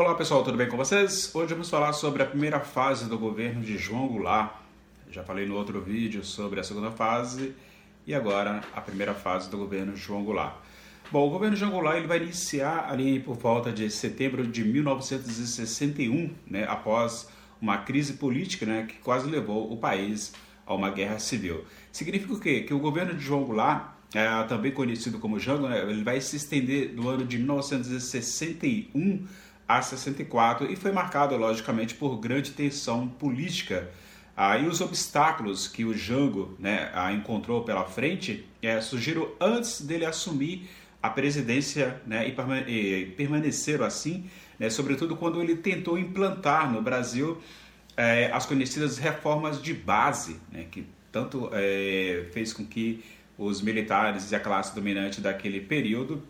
Olá pessoal, tudo bem com vocês? Hoje vamos falar sobre a primeira fase do governo de João Goulart. Já falei no outro vídeo sobre a segunda fase e agora a primeira fase do governo João Goulart. Bom, o governo João Goulart ele vai iniciar ali por volta de setembro de 1961, né, após uma crise política né, que quase levou o país a uma guerra civil. Significa o quê? Que o governo de João Goulart, é, também conhecido como Jango, né, ele vai se estender do ano de 1961 a 64 e foi marcado, logicamente, por grande tensão política. Ah, e os obstáculos que o Jango né, ah, encontrou pela frente é, surgiram antes dele assumir a presidência né, e, e permaneceram assim, né, sobretudo quando ele tentou implantar no Brasil é, as conhecidas reformas de base, né, que tanto é, fez com que os militares e a classe dominante daquele período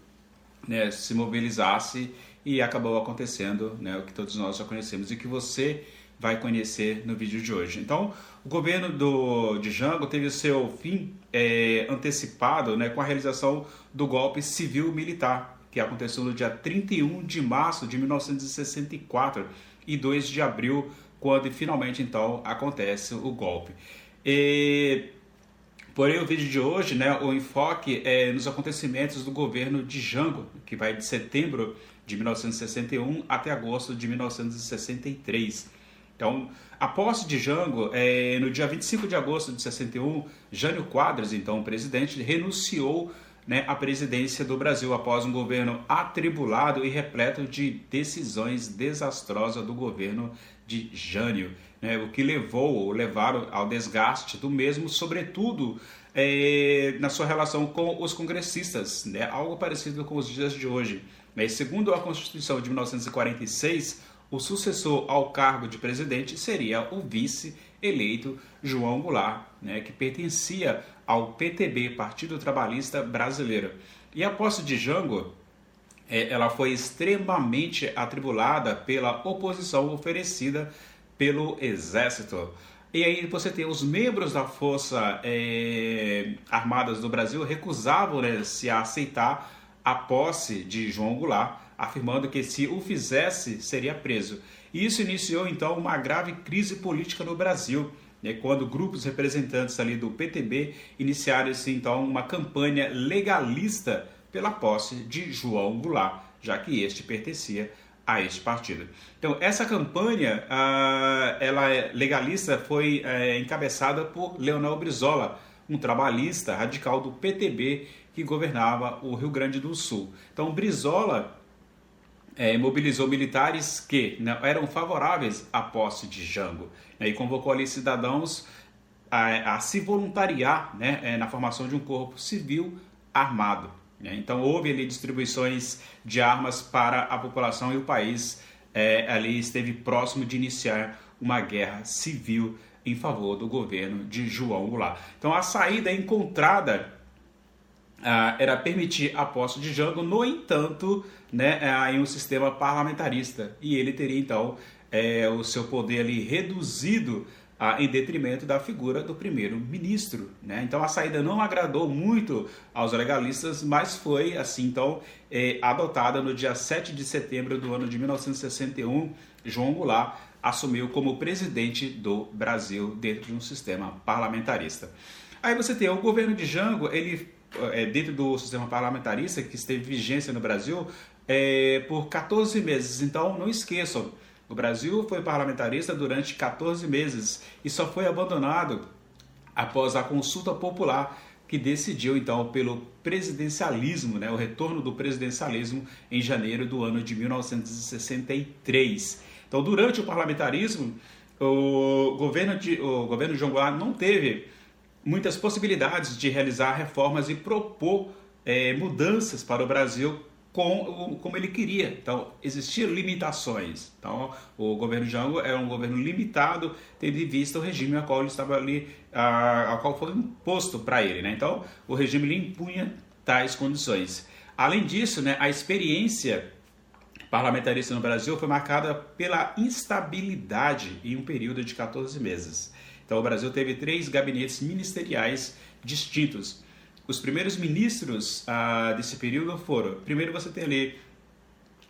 né, se mobilizasse e acabou acontecendo né, o que todos nós já conhecemos e que você vai conhecer no vídeo de hoje. Então, o governo do, de Jango teve o seu fim é, antecipado né, com a realização do golpe civil-militar, que aconteceu no dia 31 de março de 1964 e 2 de abril, quando finalmente então acontece o golpe. E, porém, o vídeo de hoje, né, o enfoque é nos acontecimentos do governo de Jango, que vai de setembro de 1961 até agosto de 1963. Então, a posse de Jango, é, no dia 25 de agosto de 61, Jânio Quadros, então presidente, renunciou né, à presidência do Brasil após um governo atribulado e repleto de decisões desastrosas do governo de Jânio, né, o que levou ou levaram ao desgaste do mesmo, sobretudo é, na sua relação com os congressistas, né, algo parecido com os dias de hoje. Né, segundo a Constituição de 1946, o sucessor ao cargo de presidente seria o vice eleito João Goulart, né, que pertencia ao PTB, Partido Trabalhista Brasileiro. E a posse de Jango, é, ela foi extremamente atribulada pela oposição oferecida pelo Exército. E aí você tem os membros da Força é, Armadas do Brasil recusavam né, se aceitar a posse de João Goulart afirmando que se o fizesse seria preso. E isso iniciou então uma grave crise política no Brasil, né, quando grupos representantes ali do PTB iniciaram assim, então uma campanha legalista pela posse de João Goulart, já que este pertencia a este partido. Então essa campanha, uh, ela é legalista, foi uh, encabeçada por Leonel Brizola, um trabalhista radical do PTB que governava o Rio Grande do Sul. Então Brizola é, mobilizou militares que né, eram favoráveis à posse de Jango né, e convocou ali cidadãos a, a se voluntariar né, é, na formação de um corpo civil armado. Né. Então houve ali distribuições de armas para a população e o país é, ali esteve próximo de iniciar uma guerra civil em favor do governo de João Goulart. Então a saída encontrada ah, era permitir a posse de Jango, no entanto, né, em um sistema parlamentarista. E ele teria então é, o seu poder ali reduzido em detrimento da figura do primeiro-ministro. Né? Então a saída não agradou muito aos legalistas, mas foi assim então é, adotada no dia 7 de setembro do ano de 1961. João Goulart assumiu como presidente do Brasil dentro de um sistema parlamentarista. Aí você tem o governo de Jango, ele é, dentro do sistema parlamentarista que esteve vigência no Brasil é, por 14 meses. Então, não esqueçam, o Brasil foi parlamentarista durante 14 meses e só foi abandonado após a consulta popular que decidiu então pelo presidencialismo, né, o retorno do presidencialismo em janeiro do ano de 1963. Então, durante o parlamentarismo, o governo de, o governo João Goulart não teve muitas possibilidades de realizar reformas e propor é, mudanças para o Brasil com, como ele queria. Então, existiam limitações. Então, o governo Jango era um governo limitado, tendo em vista o regime a qual ele estava ali, a, qual foi imposto para ele. Né? Então, o regime lhe impunha tais condições. Além disso, né, a experiência parlamentarista no Brasil foi marcada pela instabilidade em um período de 14 meses. Então, o Brasil teve três gabinetes ministeriais distintos. Os primeiros ministros ah, desse período foram: primeiro, você tem ali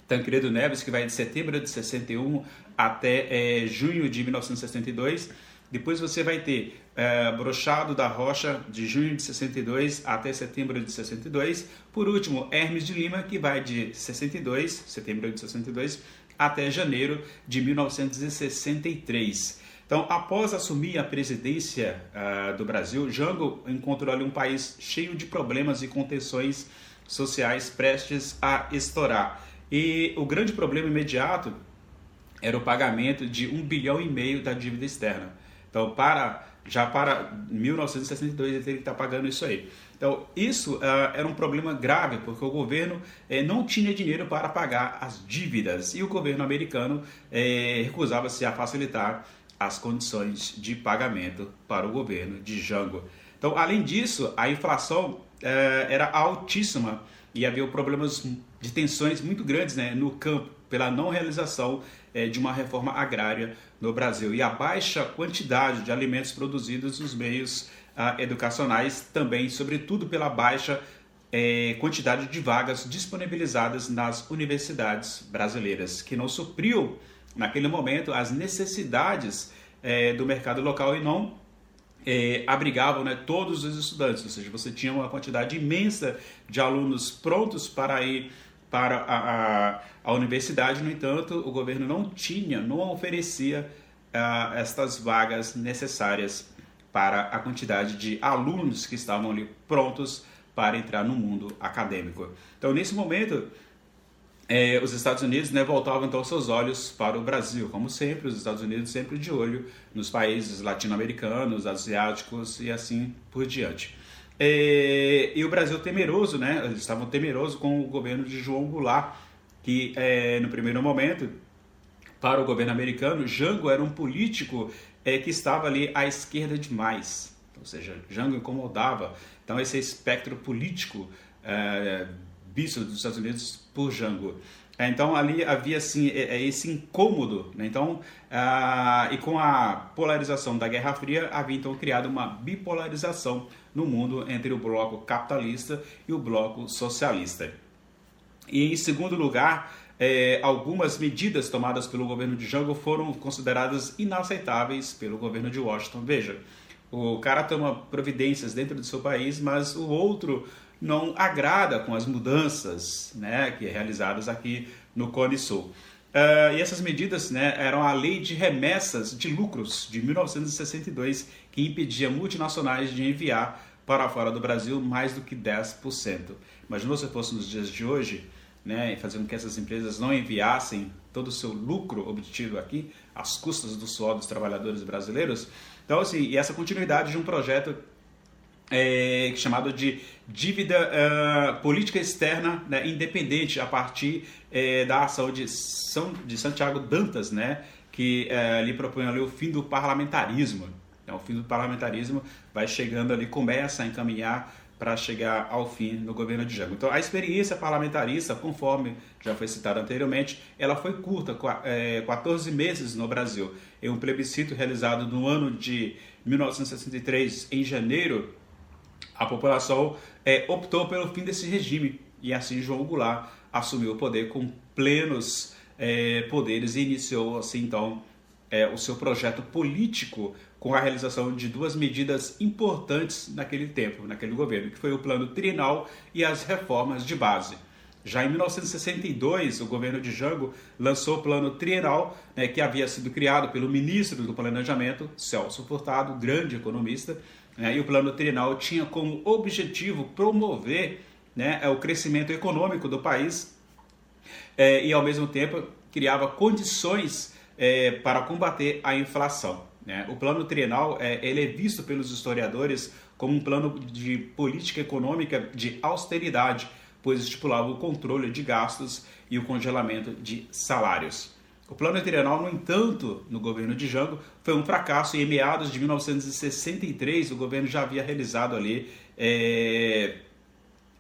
Tancredo Neves, que vai de setembro de 61 até é, junho de 1962. Depois você vai ter é, Brochado da Rocha, de junho de 62 até setembro de 62. Por último, Hermes de Lima, que vai de 62, setembro de 62, até janeiro de 1963. Então, após assumir a presidência uh, do Brasil, Jango encontrou ali um país cheio de problemas e contenções sociais prestes a estourar. E o grande problema imediato era o pagamento de um bilhão e meio da dívida externa. Então, para já para 1962 ele teria que estar pagando isso aí. Então, isso uh, era um problema grave, porque o governo eh, não tinha dinheiro para pagar as dívidas e o governo americano eh, recusava-se a facilitar as condições de pagamento para o governo de Jango. Então, além disso, a inflação eh, era altíssima e havia problemas de tensões muito grandes né, no campo pela não realização é, de uma reforma agrária no Brasil e a baixa quantidade de alimentos produzidos nos meios ah, educacionais também, sobretudo pela baixa é, quantidade de vagas disponibilizadas nas universidades brasileiras, que não supriu naquele momento as necessidades é, do mercado local e não é, abrigavam né, todos os estudantes, ou seja, você tinha uma quantidade imensa de alunos prontos para ir para a, a, a universidade, no entanto, o governo não tinha, não oferecia uh, estas vagas necessárias para a quantidade de alunos que estavam ali prontos para entrar no mundo acadêmico. Então, nesse momento, eh, os Estados Unidos né, voltavam então seus olhos para o Brasil, como sempre, os Estados Unidos sempre de olho nos países latino-americanos, asiáticos e assim por diante. É, e o Brasil temeroso, né? Eles estavam temerosos com o governo de João Goulart, que é, no primeiro momento, para o governo americano, Jango era um político é, que estava ali à esquerda demais. Ou seja, Jango incomodava. Então, esse espectro político visto dos Estados Unidos por Jango. Então ali havia assim é, é esse incômodo, né? então ah, e com a polarização da Guerra Fria havia então criado uma bipolarização no mundo entre o bloco capitalista e o bloco socialista. E em segundo lugar, é, algumas medidas tomadas pelo governo de Jango foram consideradas inaceitáveis pelo governo de Washington. Veja, o cara toma providências dentro do seu país, mas o outro não agrada com as mudanças né, que é realizadas aqui no Cone Sul. Uh, e essas medidas né, eram a Lei de Remessas de Lucros de 1962, que impedia multinacionais de enviar para fora do Brasil mais do que 10%. Imagina se fosse nos dias de hoje, né, fazendo com que essas empresas não enviassem todo o seu lucro obtido aqui, às custas do suor dos trabalhadores brasileiros. Então, assim, e essa continuidade de um projeto é, chamado de dívida uh, política externa né, independente a partir é, da ação de, São, de Santiago Dantas, né, que uh, lhe propõe ali o fim do parlamentarismo. Então, o fim do parlamentarismo vai chegando ali, começa a encaminhar para chegar ao fim no governo de Jango. Então, a experiência parlamentarista, conforme já foi citado anteriormente, ela foi curta, 14 é, meses no Brasil. Em um plebiscito realizado no ano de 1963, em janeiro, a população é, optou pelo fim desse regime e assim João Goulart assumiu o poder com plenos é, poderes e iniciou assim então é, o seu projeto político com a realização de duas medidas importantes naquele tempo, naquele governo, que foi o plano trienal e as reformas de base. Já em 1962, o governo de Jango lançou o plano trienal, né, que havia sido criado pelo ministro do Planejamento, Celso Furtado, grande economista, né, e o plano trienal tinha como objetivo promover né, o crescimento econômico do país é, e, ao mesmo tempo, criava condições é, para combater a inflação. Né? O plano trienal é, ele é visto pelos historiadores como um plano de política econômica de austeridade, pois estipulava o controle de gastos e o congelamento de salários. O plano trienal, no entanto, no governo de Jango, foi um fracasso e em meados de 1963 o governo já havia realizado ali é,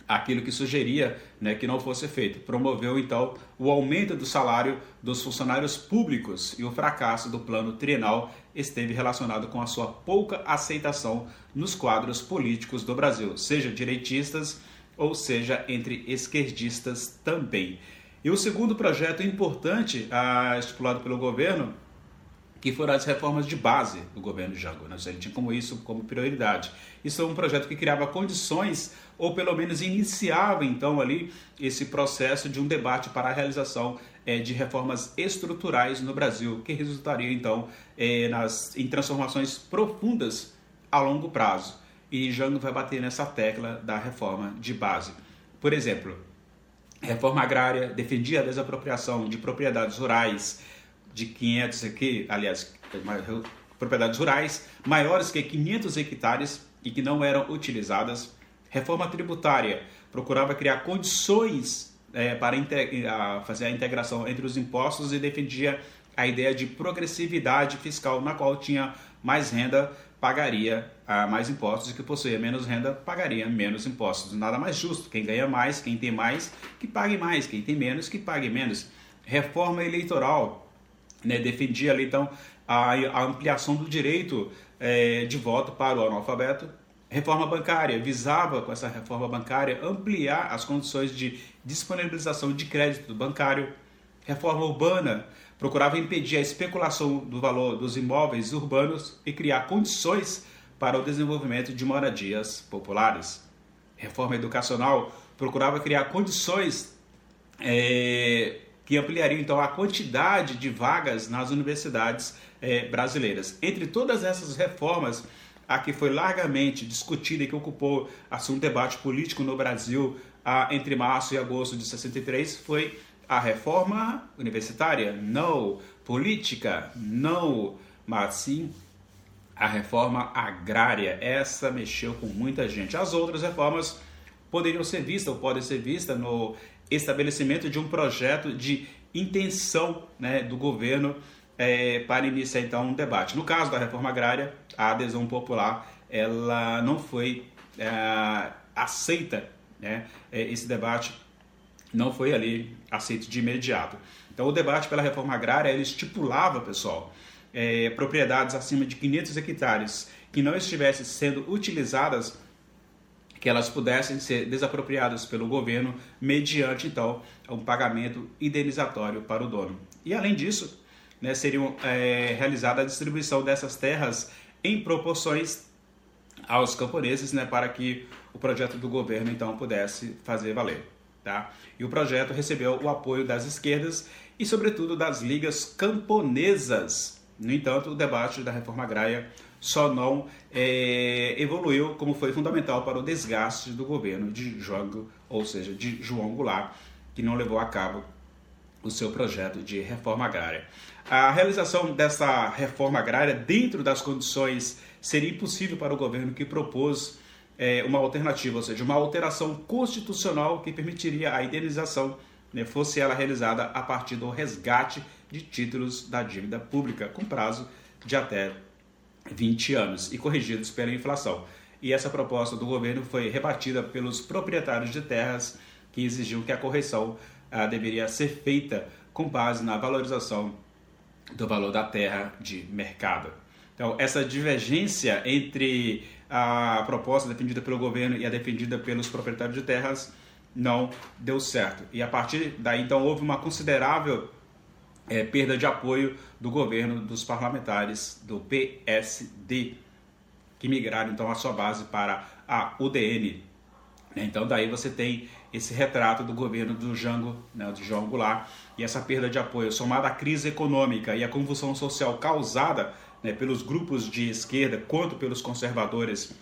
aquilo que sugeria né, que não fosse feito. Promoveu então o aumento do salário dos funcionários públicos e o fracasso do plano trienal esteve relacionado com a sua pouca aceitação nos quadros políticos do Brasil, seja direitistas ou seja entre esquerdistas também. E o segundo projeto importante ah, estipulado pelo governo, que foram as reformas de base do governo Jango. Né? Ele tinha como isso como prioridade. Isso é um projeto que criava condições, ou pelo menos iniciava então ali esse processo de um debate para a realização é, de reformas estruturais no Brasil, que resultaria então é, nas, em transformações profundas a longo prazo. E Jango vai bater nessa tecla da reforma de base. Por exemplo, reforma agrária defendia a desapropriação de propriedades rurais de 500 aqui, aliás, propriedades rurais maiores que 500 hectares e que não eram utilizadas. Reforma tributária procurava criar condições é, para fazer a integração entre os impostos e defendia a ideia de progressividade fiscal, na qual tinha mais renda pagaria ah, mais impostos e que possuía menos renda pagaria menos impostos. Nada mais justo. Quem ganha mais, quem tem mais, que pague mais. Quem tem menos, que pague menos. Reforma eleitoral né, defendia ali então a, a ampliação do direito é, de voto para o analfabeto. Reforma bancária visava com essa reforma bancária ampliar as condições de disponibilização de crédito bancário. Reforma urbana procurava impedir a especulação do valor dos imóveis urbanos e criar condições para o desenvolvimento de moradias populares. Reforma educacional procurava criar condições é, que ampliariam então a quantidade de vagas nas universidades eh, brasileiras. Entre todas essas reformas, a que foi largamente discutida e que ocupou assim, um debate político no Brasil ah, entre março e agosto de 63 foi a reforma universitária? Não. Política? Não. Mas sim a reforma agrária. Essa mexeu com muita gente. As outras reformas poderiam ser vistas ou podem ser vistas no estabelecimento de um projeto de intenção né, do governo é, para iniciar então um debate. No caso da reforma agrária, a adesão popular ela não foi é, aceita, né, é, esse debate não foi ali aceito de imediato. Então o debate pela reforma agrária ele estipulava, pessoal, é, propriedades acima de 500 hectares que não estivessem sendo utilizadas que elas pudessem ser desapropriadas pelo governo mediante então um pagamento indenizatório para o dono. E além disso, né, seria é, realizada a distribuição dessas terras em proporções aos camponeses, né, para que o projeto do governo então pudesse fazer valer. Tá? E o projeto recebeu o apoio das esquerdas e, sobretudo, das ligas camponesas. No entanto, o debate da reforma agrária só não é, evoluiu como foi fundamental para o desgaste do governo de João, ou seja, de João Goulart, que não levou a cabo o seu projeto de reforma agrária. A realização dessa reforma agrária dentro das condições seria impossível para o governo que propôs é, uma alternativa, ou seja, uma alteração constitucional que permitiria a indenização, né, fosse ela realizada a partir do resgate de títulos da dívida pública, com prazo de até 20 anos e corrigidos pela inflação. E essa proposta do governo foi rebatida pelos proprietários de terras que exigiam que a correção ah, deveria ser feita com base na valorização do valor da terra de mercado. Então, essa divergência entre a proposta defendida pelo governo e a defendida pelos proprietários de terras não deu certo. E a partir daí, então, houve uma considerável é, perda de apoio do governo dos parlamentares do PSD, que migraram então a sua base para a UDN. Então daí você tem esse retrato do governo do Jango, né, de João Goulart, e essa perda de apoio, somada à crise econômica e à convulsão social causada né, pelos grupos de esquerda quanto pelos conservadores,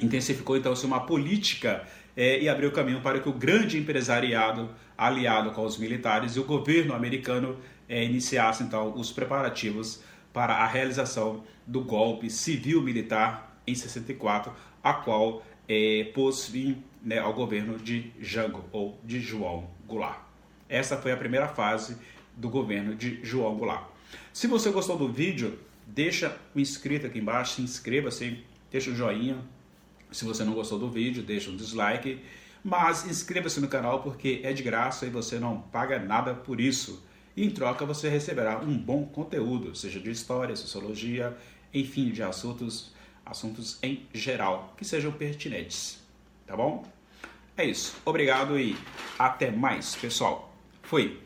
intensificou então-se uma política é, e abriu caminho para que o grande empresariado, aliado com os militares e o governo americano, é, iniciasse então os preparativos para a realização do golpe civil-militar em 64, a qual é, pôs fim né, ao governo de Jango ou de João Goulart. Essa foi a primeira fase do governo de João Goulart. Se você gostou do vídeo, deixa o inscrito aqui embaixo, se inscreva-se, deixa o joinha. Se você não gostou do vídeo, deixa um dislike. Mas inscreva-se no canal porque é de graça e você não paga nada por isso. E em troca você receberá um bom conteúdo, seja de história, sociologia, enfim, de assuntos, assuntos em geral que sejam pertinentes. Tá bom? É isso. Obrigado e até mais, pessoal. Fui!